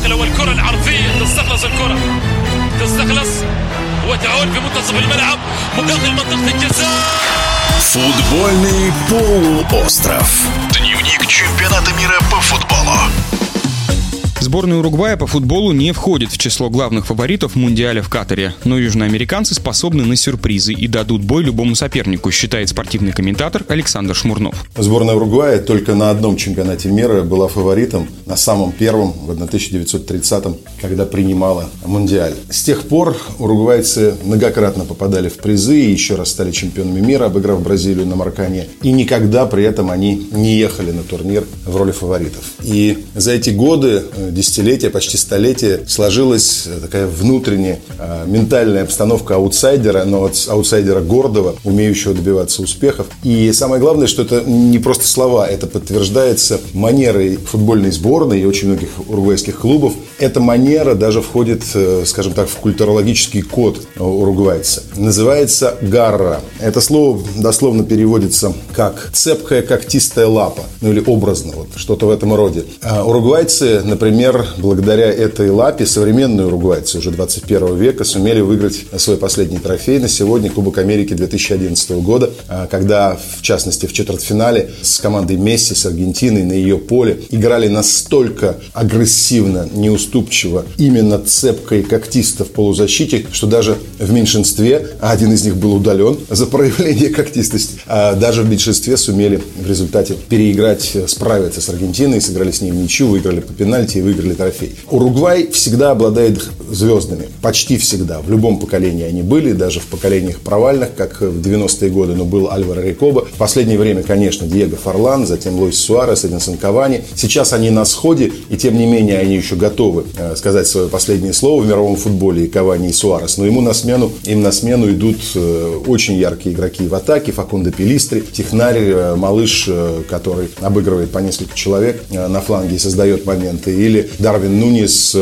النقله والكره العرضيه تستخلص الكره تستخلص وتعود في منتصف الملعب مقابل منطقه الجزاء Футбольный полуостров. Дневник чемпионата мира по футболу. Сборная Уругвая по футболу не входит в число главных фаворитов Мундиаля в Катаре, но южноамериканцы способны на сюрпризы и дадут бой любому сопернику, считает спортивный комментатор Александр Шмурнов. Сборная Уругвая только на одном чемпионате мира была фаворитом, на самом первом, в 1930-м, когда принимала Мундиаль. С тех пор уругвайцы многократно попадали в призы и еще раз стали чемпионами мира, обыграв Бразилию на Маркане. И никогда при этом они не ехали на турнир в роли фаворитов. И за эти годы десятилетия, почти столетия сложилась такая внутренняя э, ментальная обстановка аутсайдера, но от аутсайдера гордого, умеющего добиваться успехов. И самое главное, что это не просто слова, это подтверждается манерой футбольной сборной и очень многих уругвайских клубов. Эта манера даже входит, э, скажем так, в культурологический код уругвайца. Называется гарра. Это слово дословно переводится как цепкая когтистая лапа, ну или образно, вот что-то в этом роде. А уругвайцы, например, Например, благодаря этой лапе современные уругвайцы уже 21 века сумели выиграть свой последний трофей на сегодня Кубок Америки 2011 года, а, когда, в частности, в четвертьфинале с командой Месси, с Аргентиной на ее поле играли настолько агрессивно, неуступчиво, именно цепко и в полузащите, что даже в меньшинстве, а один из них был удален за проявление когтистости, а даже в меньшинстве сумели в результате переиграть, справиться с Аргентиной, сыграли с ней ничью, выиграли по пенальти и выиграли трофей. Уругвай всегда обладает звездами. Почти всегда. В любом поколении они были, даже в поколениях провальных, как в 90-е годы, но был Альваро Рикоба. В последнее время, конечно, Диего Фарлан, затем Луис Суарес, Эдинсон Кавани. Сейчас они на сходе, и тем не менее они еще готовы э, сказать свое последнее слово в мировом футболе и Кавани и Суарес. Но ему на смену, им на смену идут э, очень яркие игроки в атаке. Факунда Пелистри, технарь, э, малыш, который обыгрывает по несколько человек на фланге и создает моменты. Или Darwin Nunis e,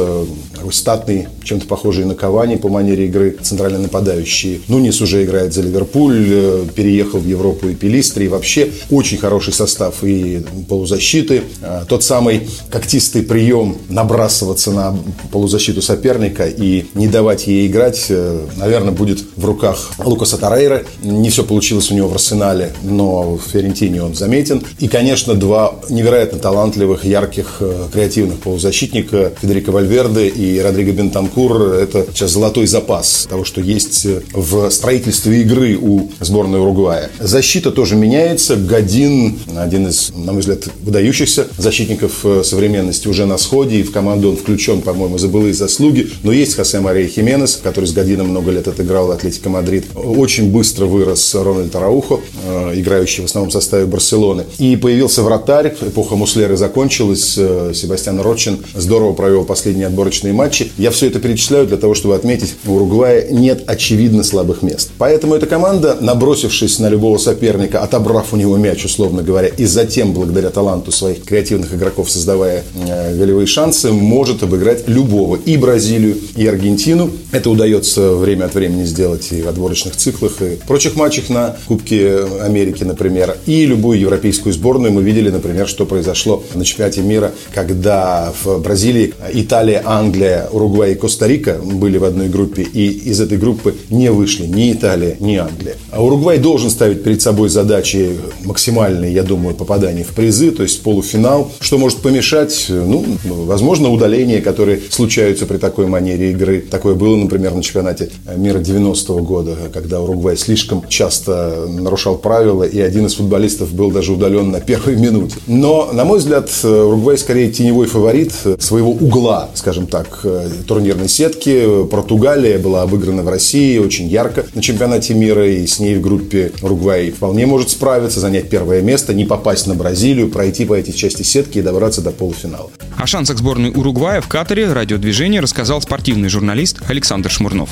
такой статный, чем-то похожий на Кавани по манере игры, центральный нападающий. Нунис уже играет за Ливерпуль, э, переехал в Европу и Пелистри. И вообще очень хороший состав и полузащиты. Э, тот самый когтистый прием набрасываться на полузащиту соперника и не давать ей играть, наверное, будет в руках Лукаса Тарейра. Не все получилось у него в Арсенале, но в Ферентине он заметен. И, конечно, два невероятно талантливых, ярких, креативных полузащитника защитника Федерико Вальверде и Родриго Бентанкур – это сейчас золотой запас того, что есть в строительстве игры у сборной Уругвая. Защита тоже меняется. Годин, один из, на мой взгляд, выдающихся защитников э, современности, уже на сходе, и в команду он включен, по-моему, за былые заслуги. Но есть Хосе Мария Хименес, который с Годином много лет отыграл Атлетико Мадрид. Очень быстро вырос Рональд Араухо, э, играющий в основном составе Барселоны. И появился вратарь, эпоха Муслеры закончилась, э, Себастьян Рочет здорово провел последние отборочные матчи. Я все это перечисляю для того, чтобы отметить, у Уругвая нет очевидно слабых мест. Поэтому эта команда, набросившись на любого соперника, отобрав у него мяч, условно говоря, и затем, благодаря таланту своих креативных игроков, создавая э, голевые шансы, может обыграть любого. И Бразилию, и Аргентину. Это удается время от времени сделать и в отборочных циклах, и в прочих матчах на Кубке Америки, например. И любую европейскую сборную мы видели, например, что произошло на чемпионате мира, когда в Бразилии Италия, Англия, Уругвай и Коста-Рика были в одной группе, и из этой группы не вышли ни Италия, ни Англия. А Уругвай должен ставить перед собой задачи максимальные, я думаю, попадания в призы, то есть полуфинал. Что может помешать? Ну, возможно, удаления, которые случаются при такой манере игры. Такое было, например, на чемпионате мира 90-го года, когда Уругвай слишком часто нарушал правила, и один из футболистов был даже удален на первой минуте. Но, на мой взгляд, Уругвай скорее теневой фаворит, своего угла, скажем так, э, турнирной сетки. Португалия была обыграна в России очень ярко на чемпионате мира, и с ней в группе Уругвай вполне может справиться, занять первое место, не попасть на Бразилию, пройти по этой части сетки и добраться до полуфинала. О шансах сборной Уругвая в Катаре радиодвижение рассказал спортивный журналист Александр Шмурнов.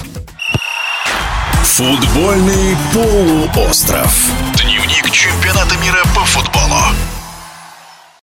Футбольный полуостров. Дневник чемпионата мира по футболу